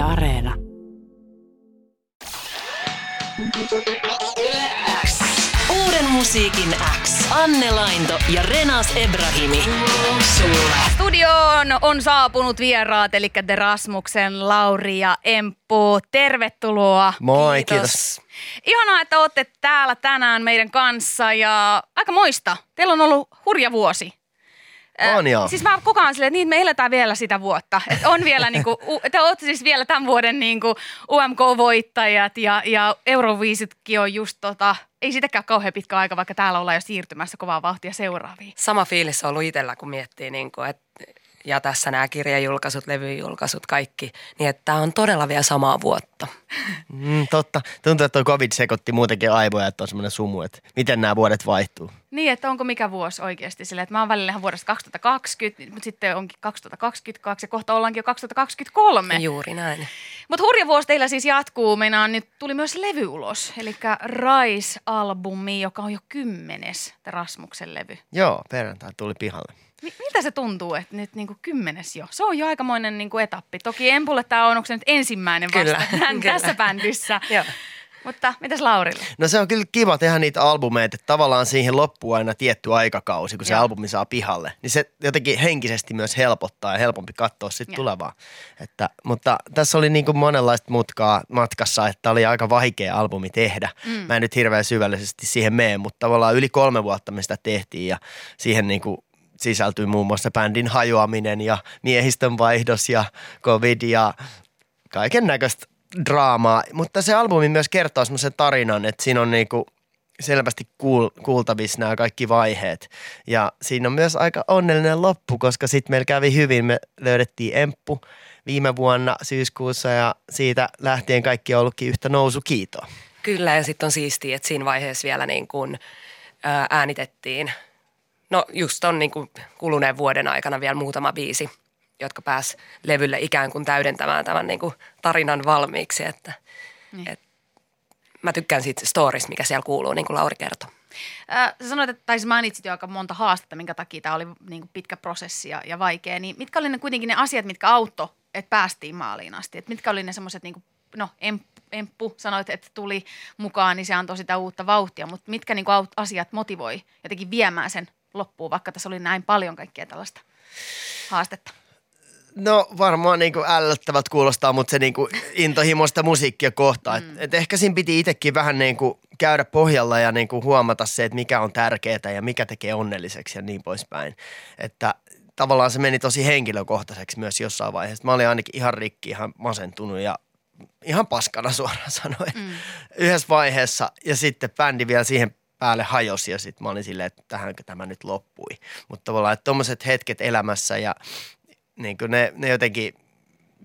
Yle Areena. Uuden musiikin X. Anne Lainto ja Renas Ebrahimi. Studioon on saapunut vieraat, eli The Rasmuksen Lauri ja Emppu. Tervetuloa. Moi, kiitos. Ihanaa, että olette täällä tänään meidän kanssa ja aika moista. Teillä on ollut hurja vuosi. On joo. Siis mä koko ajan silleen, että niin me eletään vielä sitä vuotta. Että on vielä niinku, u- te olette siis vielä tämän vuoden niinku UMK-voittajat ja, ja Euroviisutkin on just tota, ei sitäkään kauhean pitkä aika, vaikka täällä ollaan jo siirtymässä kovaa vauhtia seuraaviin. Sama fiilis on ollut itsellä, kun miettii, niin kuin, että ja tässä nämä kirjajulkaisut, levyjulkaisut, kaikki, niin että tämä on todella vielä samaa vuotta. Mm, totta. Tuntuu, että tuo covid sekoitti muutenkin aivoja, että on semmoinen sumu, että miten nämä vuodet vaihtuu. Niin, että onko mikä vuosi oikeasti silleen, että mä oon välillä ihan vuodesta 2020, mutta sitten onkin 2022 ja kohta ollaankin jo 2023. Juuri näin. Mutta hurja vuosi teillä siis jatkuu. Meinaan nyt tuli myös levy ulos, eli Rise-albumi, joka on jo kymmenes Rasmuksen levy. Joo, perjantai tuli pihalle. Mi- miltä se tuntuu, että nyt niinku kymmenes jo? Se on jo aikamoinen niinku etappi. Toki Empulle tämä on, onko se nyt ensimmäinen vasta Kyllä, hän kyllä. tässä bändissä. Joo. Mutta mitäs Laurille? No se on kyllä kiva tehdä niitä albumeita, että tavallaan siihen loppuu aina tietty aikakausi, kun se Joo. albumi saa pihalle. Niin se jotenkin henkisesti myös helpottaa ja helpompi katsoa sitten tulevaa. Että, mutta tässä oli niin kuin monenlaista mutkaa matkassa, että oli aika vaikea albumi tehdä. Mm. Mä en nyt hirveän syvällisesti siihen mene, mutta tavallaan yli kolme vuotta me sitä tehtiin ja siihen niin kuin sisältyi muun muassa bändin hajoaminen ja miehistön vaihdos ja covid ja kaiken näköistä draamaa. Mutta se albumi myös kertoo semmoisen tarinan, että siinä on niinku selvästi kuul- kuultavissa nämä kaikki vaiheet. Ja siinä on myös aika onnellinen loppu, koska sitten meillä kävi hyvin. Me löydettiin Emppu viime vuonna syyskuussa ja siitä lähtien kaikki on ollutkin yhtä nousukiitoa. Kyllä, ja sitten on siistiä, että siinä vaiheessa vielä niin kuin, ää, äänitettiin, no just on niin kuin kuluneen vuoden aikana vielä muutama biisi, jotka pääs levylle ikään kuin täydentämään tämän niin kuin tarinan valmiiksi, että Niin. et, mä tykkään siitä storista, mikä siellä kuuluu, niin kuin Lauri kertoi. Äh, sä sanoit, että, tai sä mainitsit jo aika monta haastetta, minkä takia tämä oli niin kuin pitkä prosessi ja, ja vaikea. Niin mitkä oli ne kuitenkin ne asiat, mitkä auttoi, että päästiin maaliin asti? Et mitkä oli ne semmoiset, niin kuin, no emppu, sanoit, että tuli mukaan, niin se antoi sitä uutta vauhtia. Mutta mitkä niin kuin, asiat motivoi jotenkin viemään sen loppuun, vaikka tässä oli näin paljon kaikkea tällaista haastetta? No varmaan niin kuin ällöttävät kuulostaa, mutta se niin kuin intohimoista musiikkia kohtaan. Mm. Et, et ehkä siinä piti itsekin vähän niin kuin käydä pohjalla ja niin kuin huomata se, että mikä on tärkeää ja mikä tekee onnelliseksi ja niin poispäin. Että tavallaan se meni tosi henkilökohtaiseksi myös jossain vaiheessa. Mä olin ainakin ihan rikki, ihan masentunut ja ihan paskana suoraan sanoen mm. yhdessä vaiheessa. Ja sitten bändi vielä siihen päälle hajosi ja sitten mä olin silleen, että tähänkö tämä nyt loppui. Mutta tavallaan, että tommoset hetket elämässä ja niin kuin ne, ne jotenkin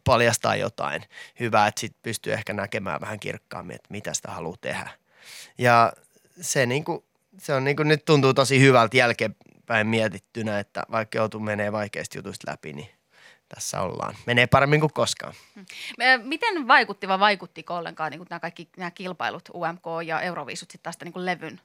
paljastaa jotain hyvää, että sitten pystyy ehkä näkemään vähän kirkkaammin, että mitä sitä haluaa tehdä. Ja se, niin kuin, se on niin kuin nyt tuntuu tosi hyvältä jälkeenpäin mietittynä, että vaikka joutuu menee vaikeista jutuista läpi, niin tässä ollaan. Menee paremmin kuin koskaan. Ö, Miten vaikutti vai vaikuttiko ollenkaan niin nämä kaikki nämä kilpailut, UMK ja Euroviisut sitten tästä niin levyn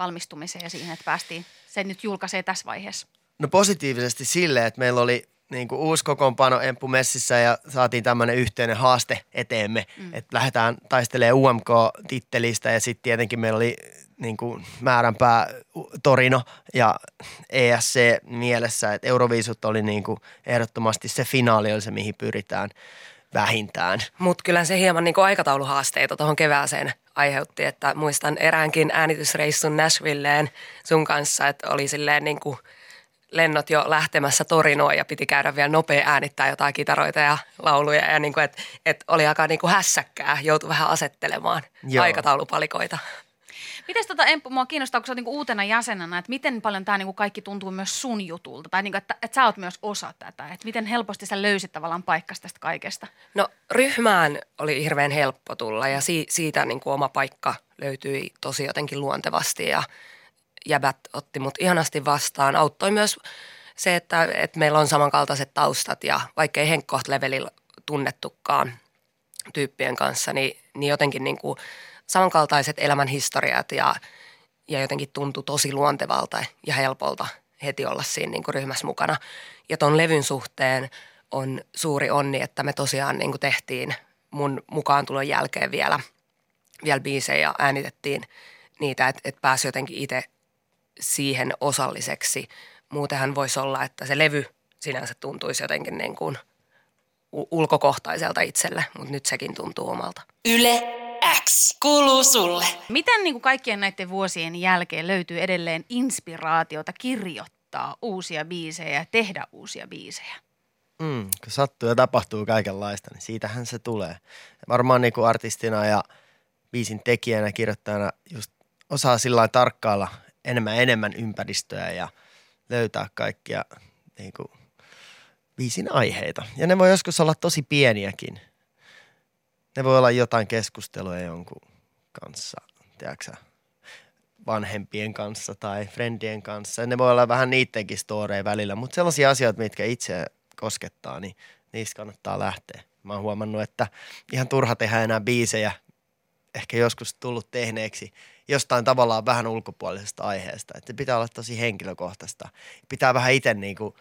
valmistumiseen ja siihen, että päästiin sen nyt julkaisee tässä vaiheessa? No positiivisesti sille, että meillä oli niin kuin uusi kokoonpano Emppu Messissä ja saatiin tämmöinen yhteinen haaste eteemme, mm. että lähdetään taistelemaan UMK-tittelistä ja sitten tietenkin meillä oli niin kuin määränpää Torino ja ESC mielessä, että Euroviisut oli niin kuin ehdottomasti se finaali oli se, mihin pyritään vähintään. Mutta kyllä se hieman niin aikatauluhaasteita tuohon kevääseen aiheutti, että muistan eräänkin äänitysreissun Nashvilleen sun kanssa, että oli silleen niin kuin lennot jo lähtemässä Torinoon ja piti käydä vielä nopea äänittää jotain kitaroita ja lauluja ja niin kuin, että, että oli aika niin kuin hässäkkää, joutui vähän asettelemaan Joo. Joo. aikataulupalikoita. Miten tota Emppu, mua kiinnostaa, kun sä oot niinku uutena jäsenenä, että miten paljon tämä niinku kaikki tuntuu myös sun jutulta, tai niinku, että, että sä oot myös osa tätä, että miten helposti sä löysit tavallaan paikkas tästä kaikesta. No ryhmään oli hirveän helppo tulla ja si- siitä niin kuin oma paikka löytyi tosi jotenkin luontevasti ja jäbät otti mut ihanasti vastaan. Auttoi myös se, että, että meillä on samankaltaiset taustat ja vaikka ei henkkoht levelillä tunnettukaan tyyppien kanssa, niin, niin jotenkin niin kuin samankaltaiset elämän historiat ja, ja jotenkin tuntui tosi luontevalta ja helpolta heti olla siinä niin kuin ryhmässä mukana. Ja ton levyn suhteen on suuri onni, että me tosiaan niin kuin tehtiin mun mukaan tulon jälkeen vielä, vielä biisejä ja äänitettiin niitä, että et pääsi jotenkin itse siihen osalliseksi. Muutenhan voisi olla, että se levy sinänsä tuntuisi jotenkin niin kuin ulkokohtaiselta itselle, mutta nyt sekin tuntuu omalta. Yle X kuuluu sulle. Miten niin kuin kaikkien näiden vuosien jälkeen löytyy edelleen inspiraatiota kirjoittaa uusia biisejä ja tehdä uusia biisejä? Mm, kun sattuu ja tapahtuu kaikenlaista, niin siitähän se tulee. Varmaan niin kuin artistina ja biisin tekijänä, kirjoittajana just osaa sillä tarkkailla enemmän enemmän ympäristöä ja löytää kaikkia niin kuin, biisin aiheita. Ja ne voi joskus olla tosi pieniäkin. Ne voi olla jotain keskustelua jonkun kanssa, tiedätkö vanhempien kanssa tai friendien kanssa. Ne voi olla vähän niidenkin storeja välillä, mutta sellaisia asioita, mitkä itse koskettaa, niin niistä kannattaa lähteä. Mä oon huomannut, että ihan turha tehdä enää biisejä, ehkä joskus tullut tehneeksi jostain tavallaan vähän ulkopuolisesta aiheesta. Että pitää olla tosi henkilökohtaista. Pitää vähän itse niin kuin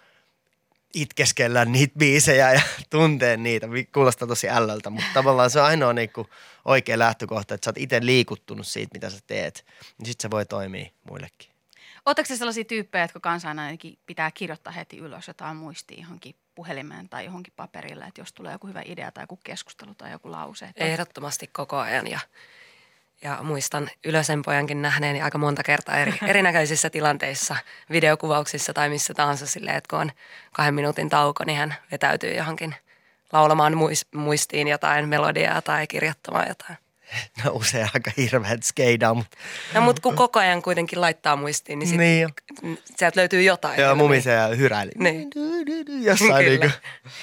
itkeskellä niitä biisejä ja tuntee niitä. Kuulostaa tosi ällöltä, mutta tavallaan se on ainoa niin kuin oikea lähtökohta, että sä oot itse liikuttunut siitä, mitä sä teet. Niin sit se voi toimia muillekin. Oletteko sellaisia tyyppejä, jotka kanssa ainakin pitää kirjoittaa heti ylös jotain muistiin johonkin puhelimeen tai johonkin paperille, että jos tulee joku hyvä idea tai joku keskustelu tai joku lause? Että... Ehdottomasti koko ajan ja, ja muistan Ylösen pojankin nähneeni aika monta kertaa eri, erinäköisissä tilanteissa, videokuvauksissa tai missä tahansa silleen, että kun on kahden minuutin tauko, niin hän vetäytyy johonkin laulamaan muistiin jotain melodiaa tai kirjoittamaan jotain. no usein aika hirveät skeidaa. Mutta... No mutta kun koko ajan kuitenkin laittaa muistiin, niin, sit niin sieltä löytyy jotain. Joo, mumisee ja hyräili. Niin. Jossain niinku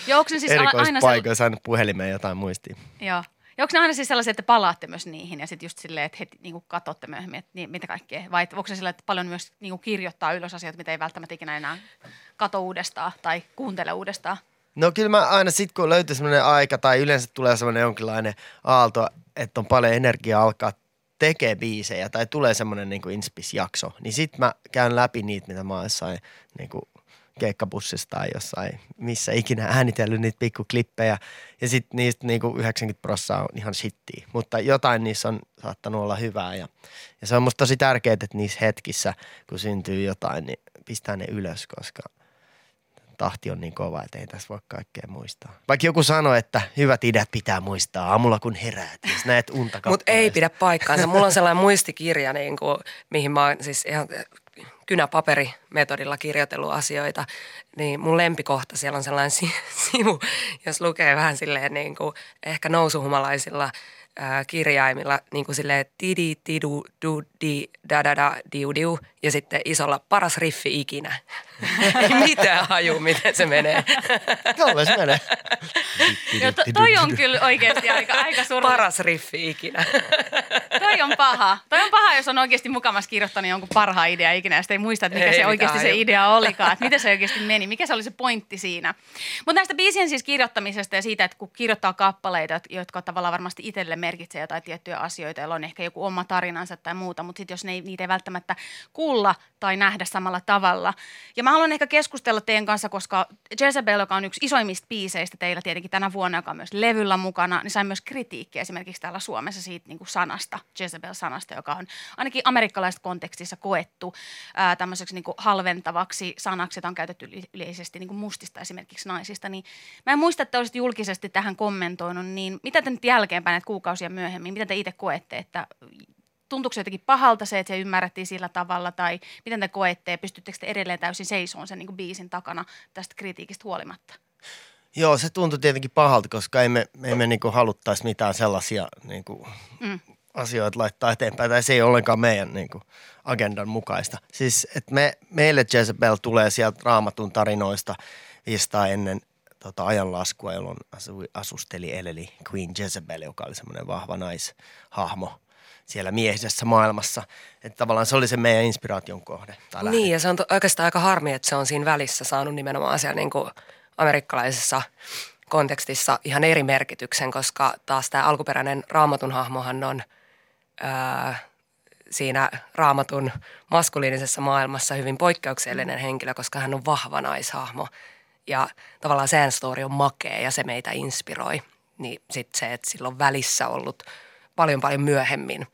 Joo, onko siis aina paikoissa aina puhelimeen jotain muistiin. Joo. Ja onko ne aina siis sellaisia, että palaatte myös niihin ja sitten just silleen, että heti niin katsotte myöhemmin, että niin, mitä kaikkea? Vai onko se sillä, että paljon myös niin kirjoittaa ylös asioita, mitä ei välttämättä ikinä enää kato uudestaan tai kuuntele uudestaan? No kyllä mä aina sit kun löytyy semmoinen aika tai yleensä tulee semmoinen jonkinlainen aalto, että on paljon energiaa alkaa tekee biisejä tai tulee semmoinen niin inspis-jakso, niin sit mä käyn läpi niitä, mitä mä jossain niin keikkabussissa tai jossain, missä ikinä äänitellyt niitä pikkuklippejä. Ja sitten niistä niin kuin 90 prosenttia on ihan shittiä, mutta jotain niissä on saattanut olla hyvää. Ja, ja se on musta tosi tärkeää, että niissä hetkissä, kun syntyy jotain, niin pistää ne ylös, koska – tahti on niin kova, että ei tässä voi kaikkea muistaa. Vaikka joku sanoi, että hyvät ideat pitää muistaa aamulla kun heräät, jos näet unta Mutta ei pidä paikkaansa. Mulla on sellainen muistikirja, niin kuin, mihin mä oon siis ihan kynäpaperimetodilla kirjoitellut asioita, niin mun lempikohta siellä on sellainen sivu, jos lukee vähän silleen niin kuin ehkä nousuhumalaisilla – äh, kirjaimilla niin kuin silleen tidi, tidu, du, di, da, da, da, diu, diu ja sitten isolla paras riffi ikinä. Ei mitään haju, miten se menee. Kyllä se menee. Joo, to, toi on kyllä oikeasti aika, aika surullista. Paras riffi ikinä. toi on paha. Toi on paha, jos on oikeasti mukamassa kirjoittanut jonkun parhaa idea ikinä ja sitten ei muista, että mikä ei se oikeasti se idea olikaan. Että miten se oikeasti meni, mikä se oli se pointti siinä. Mutta näistä biisien siis kirjoittamisesta ja siitä, että kun kirjoittaa kappaleita, jotka tavallaan varmasti itselle merkitsee jotain tiettyjä asioita, joilla on ehkä joku oma tarinansa tai muuta, mutta sitten jos ne ei, niitä ei välttämättä kuulla tai nähdä samalla tavalla. Ja mä haluan ehkä keskustella teidän kanssa, koska Jezebel, joka on yksi isoimmista biiseistä teillä tietenkin tänä vuonna, joka on myös levyllä mukana, niin sai myös kritiikkiä esimerkiksi täällä Suomessa siitä niin kuin sanasta, Jezebel-sanasta, joka on ainakin amerikkalaisessa kontekstissa koettu ää, tämmöiseksi niin kuin halventavaksi sanaksi, jota on käytetty yleisesti niin kuin mustista esimerkiksi naisista. Niin mä en muista, että olisit julkisesti tähän kommentoinut, niin mitä te nyt jälkeenpäin, että kuukausia myöhemmin, mitä te itse koette, että tuntuuko se jotenkin pahalta se, että se ymmärrettiin sillä tavalla, tai miten te koette, ja pystyttekö te edelleen täysin seisoon sen niin kuin biisin takana tästä kritiikistä huolimatta? Joo, se tuntui tietenkin pahalta, koska ei me, me emme niin haluttaisi mitään sellaisia niin kuin, mm. asioita laittaa eteenpäin, tai se ei ollenkaan meidän niin kuin, agendan mukaista. Siis, että me, meille Jezebel tulee sieltä raamatun tarinoista 500 ennen tota, ajanlaskua, jolloin asusteli eleli Queen Jezebel, joka oli semmoinen vahva naishahmo siellä miehisessä maailmassa. Että tavallaan se oli se meidän inspiraation kohde. Tai niin, ja se on to- oikeastaan aika harmi, että se on siinä välissä saanut nimenomaan siellä niin kuin amerikkalaisessa kontekstissa ihan eri merkityksen, koska taas tämä alkuperäinen raamatun hahmohan on ää, siinä raamatun maskuliinisessa maailmassa hyvin poikkeuksellinen henkilö, koska hän on vahva naishahmo. Ja tavallaan sen story on makea ja se meitä inspiroi niin sitten se, että sillä on välissä ollut paljon paljon myöhemmin,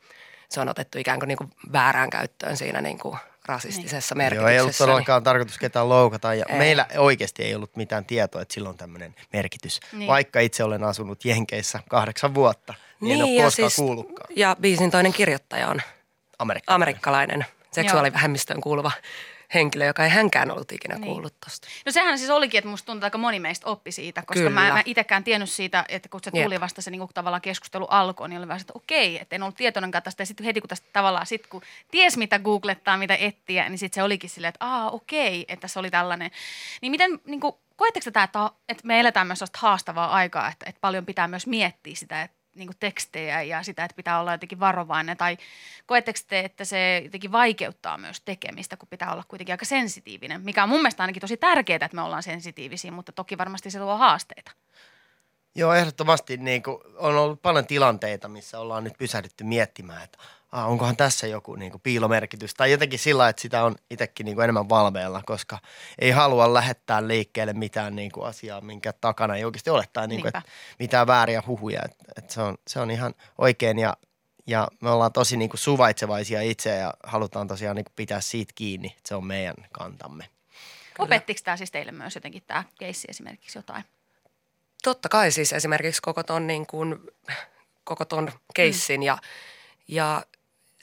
se on otettu ikään kuin, niin kuin väärään käyttöön siinä niin kuin rasistisessa niin. merkityksessä. Joo, ei ollut todellakaan tarkoitus ketään loukata ja Ei. meillä oikeasti ei ollut mitään tietoa, että sillä on tämmöinen merkitys. Niin. Niin. Vaikka itse olen asunut Jenkeissä kahdeksan vuotta, niin, en ole ja koskaan siis... kuullutkaan. Ja biisin toinen kirjoittaja on Amerikkalainen. amerikkalainen seksuaalivähemmistöön kuuluva henkilö, joka ei hänkään ollut ikinä Niin. kuullut tosta. No sehän siis olikin, että musta tuntuu, että aika moni meistä oppi siitä, koska Kyllä. mä, mä itsekään tiennyt siitä, että kun se Jep. tuli vasta se niin tavallaan keskustelu alkoi, niin oli vähän että okei, että en ollut tietoinenkaan tästä. Ja sitten heti kun tästä tavallaan, sit kun ties mitä googlettaa, mitä etsiä, niin sitten se olikin silleen, että aa okei, että se oli tällainen. Niin miten, niin kuin, koetteko tätä, että, että me eletään myös sellaista haastavaa aikaa, että, että paljon pitää myös miettiä sitä, että niin kuin tekstejä ja sitä, että pitää olla jotenkin varovainen, tai koetteko te, että se jotenkin vaikeuttaa myös tekemistä, kun pitää olla kuitenkin aika sensitiivinen, mikä on mun mielestä ainakin tosi tärkeää, että me ollaan sensitiivisiä, mutta toki varmasti se tuo haasteita. Joo, ehdottomasti niin kuin, on ollut paljon tilanteita, missä ollaan nyt pysähdytty miettimään, että ah, onkohan tässä joku niin kuin, piilomerkitys. Tai jotenkin sillä, että sitä on itsekin niin kuin, enemmän valveilla, koska ei halua lähettää liikkeelle mitään niin kuin, asiaa, minkä takana ei oikeasti ole. Tai niin kuin, että mitään vääriä huhuja. Että, että se, on, se on ihan oikein ja, ja me ollaan tosi niin kuin, suvaitsevaisia itse ja halutaan tosiaan niin kuin, pitää siitä kiinni. Että se on meidän kantamme. Opettiko tämä siis teille myös jotenkin tämä keissi esimerkiksi jotain? Totta kai siis esimerkiksi koko ton, niin kuin, koko ton keissin mm. ja, ja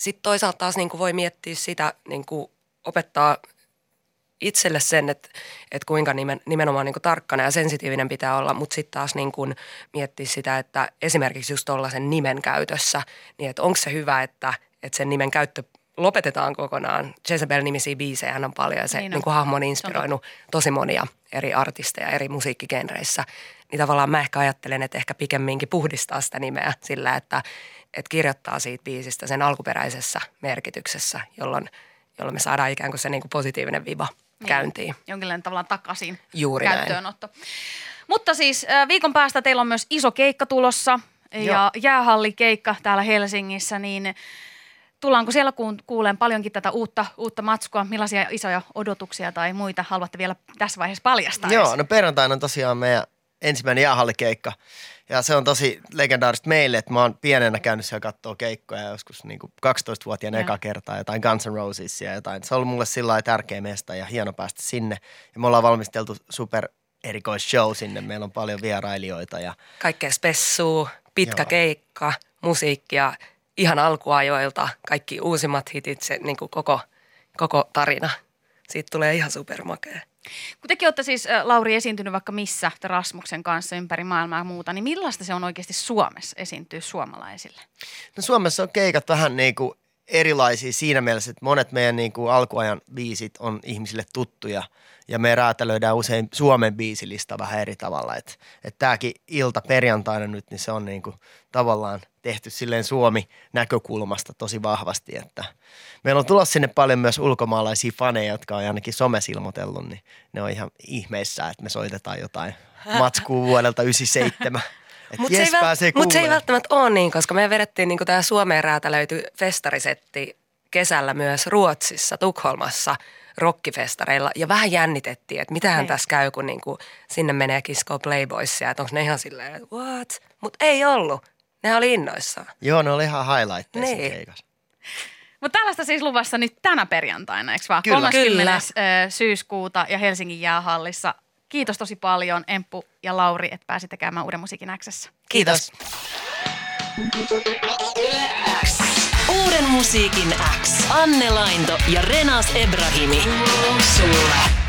sitten toisaalta taas niin kuin voi miettiä sitä, niin kuin opettaa itselle sen, että, että kuinka nimen, nimenomaan niin kuin tarkkana ja sensitiivinen pitää olla, mutta sitten taas niin kuin miettiä sitä, että esimerkiksi just tuollaisen nimen käytössä, niin että onko se hyvä, että, että sen nimen käyttö lopetetaan kokonaan. Jezebel-nimisiä biisejä on paljon ja se Niin niin on. niin kuin hahmo on inspiroinut tosi monia eri artisteja eri musiikkigenreissä. Niin tavallaan mä ehkä ajattelen, että ehkä pikemminkin puhdistaa sitä nimeä sillä, että, että kirjoittaa siitä biisistä sen alkuperäisessä merkityksessä, jolloin, jolloin me saadaan ikään kuin se niin kuin positiivinen viva Niin. käyntiin. Jonkinlainen tavallaan takaisin Juuri näin. käyttöönotto. Mutta siis viikon päästä teillä on myös iso keikka tulossa ja jäähallikeikka täällä Helsingissä, niin tullaanko siellä kuuleen paljonkin tätä uutta, uutta matskua? Millaisia isoja odotuksia tai muita haluatte vielä tässä vaiheessa paljastaa? Joo, edes? no perjantaina on tosiaan meidän ensimmäinen jäähallikeikka. Ja se on tosi legendaarista meille, että mä oon pienenä käynyt siellä kattoo keikkoja joskus niin kuin 12-vuotiaana Joo. eka kertaa, jotain Guns N' Rosesia ja jotain. Se on ollut mulle sillä tärkeä mesta ja hieno päästä sinne. Ja me ollaan valmisteltu super erikoisshow sinne. Meillä on paljon vierailijoita ja Kaikkea spessua, pitkä Joo. keikka, musiikkia ihan alkuajoilta, kaikki uusimmat hitit, se niin kuin koko, koko tarina. Siitä tulee ihan supermakea. Kun tekin olette siis, Lauri, esiintynyt vaikka missä Rasmuksen kanssa ympäri maailmaa ja muuta, niin millaista se on oikeasti Suomessa esiintyä suomalaisille? No Suomessa on keikat vähän niin kuin erilaisia siinä mielessä, että monet meidän niin kuin alkuajan biisit on ihmisille tuttuja ja me räätälöidään usein Suomen biisilista vähän eri tavalla. Että et tämäkin ilta perjantaina nyt, niin se on niin kuin tavallaan tehty silleen Suomi-näkökulmasta tosi vahvasti, että meillä on tulossa sinne paljon myös ulkomaalaisia faneja, jotka on ainakin somessa ilmoitellut, niin ne on ihan ihmeissä, että me soitetaan jotain matskua vuodelta 97. Että Mutta jes, se, ei vält- pääsee mut se ei välttämättä ole niin, koska me vedettiin niinku tämä Suomeen räätälöity festarisetti kesällä myös Ruotsissa, Tukholmassa rockifestareilla ja vähän jännitettiin, että mitähän Niin. tässä käy, kun niinku sinne menee kiskoa Playboysia, että onko ne ihan silleen, what? Mutta ei ollut. Ne oli innoissaan. Joo, ne oli ihan highlightteja Niin. keikassa. Mutta tällaista siis luvassa nyt tänä perjantaina, eikö vaan? Kyllä. 30. ö, syyskuuta ja Helsingin jäähallissa. Kiitos tosi paljon Emppu ja Lauri, että pääsitte käymään Uuden musiikin Xssä. Kiitos. Uuden musiikin X. Anne Lainto ja Renas Ebrahimi. Sulle.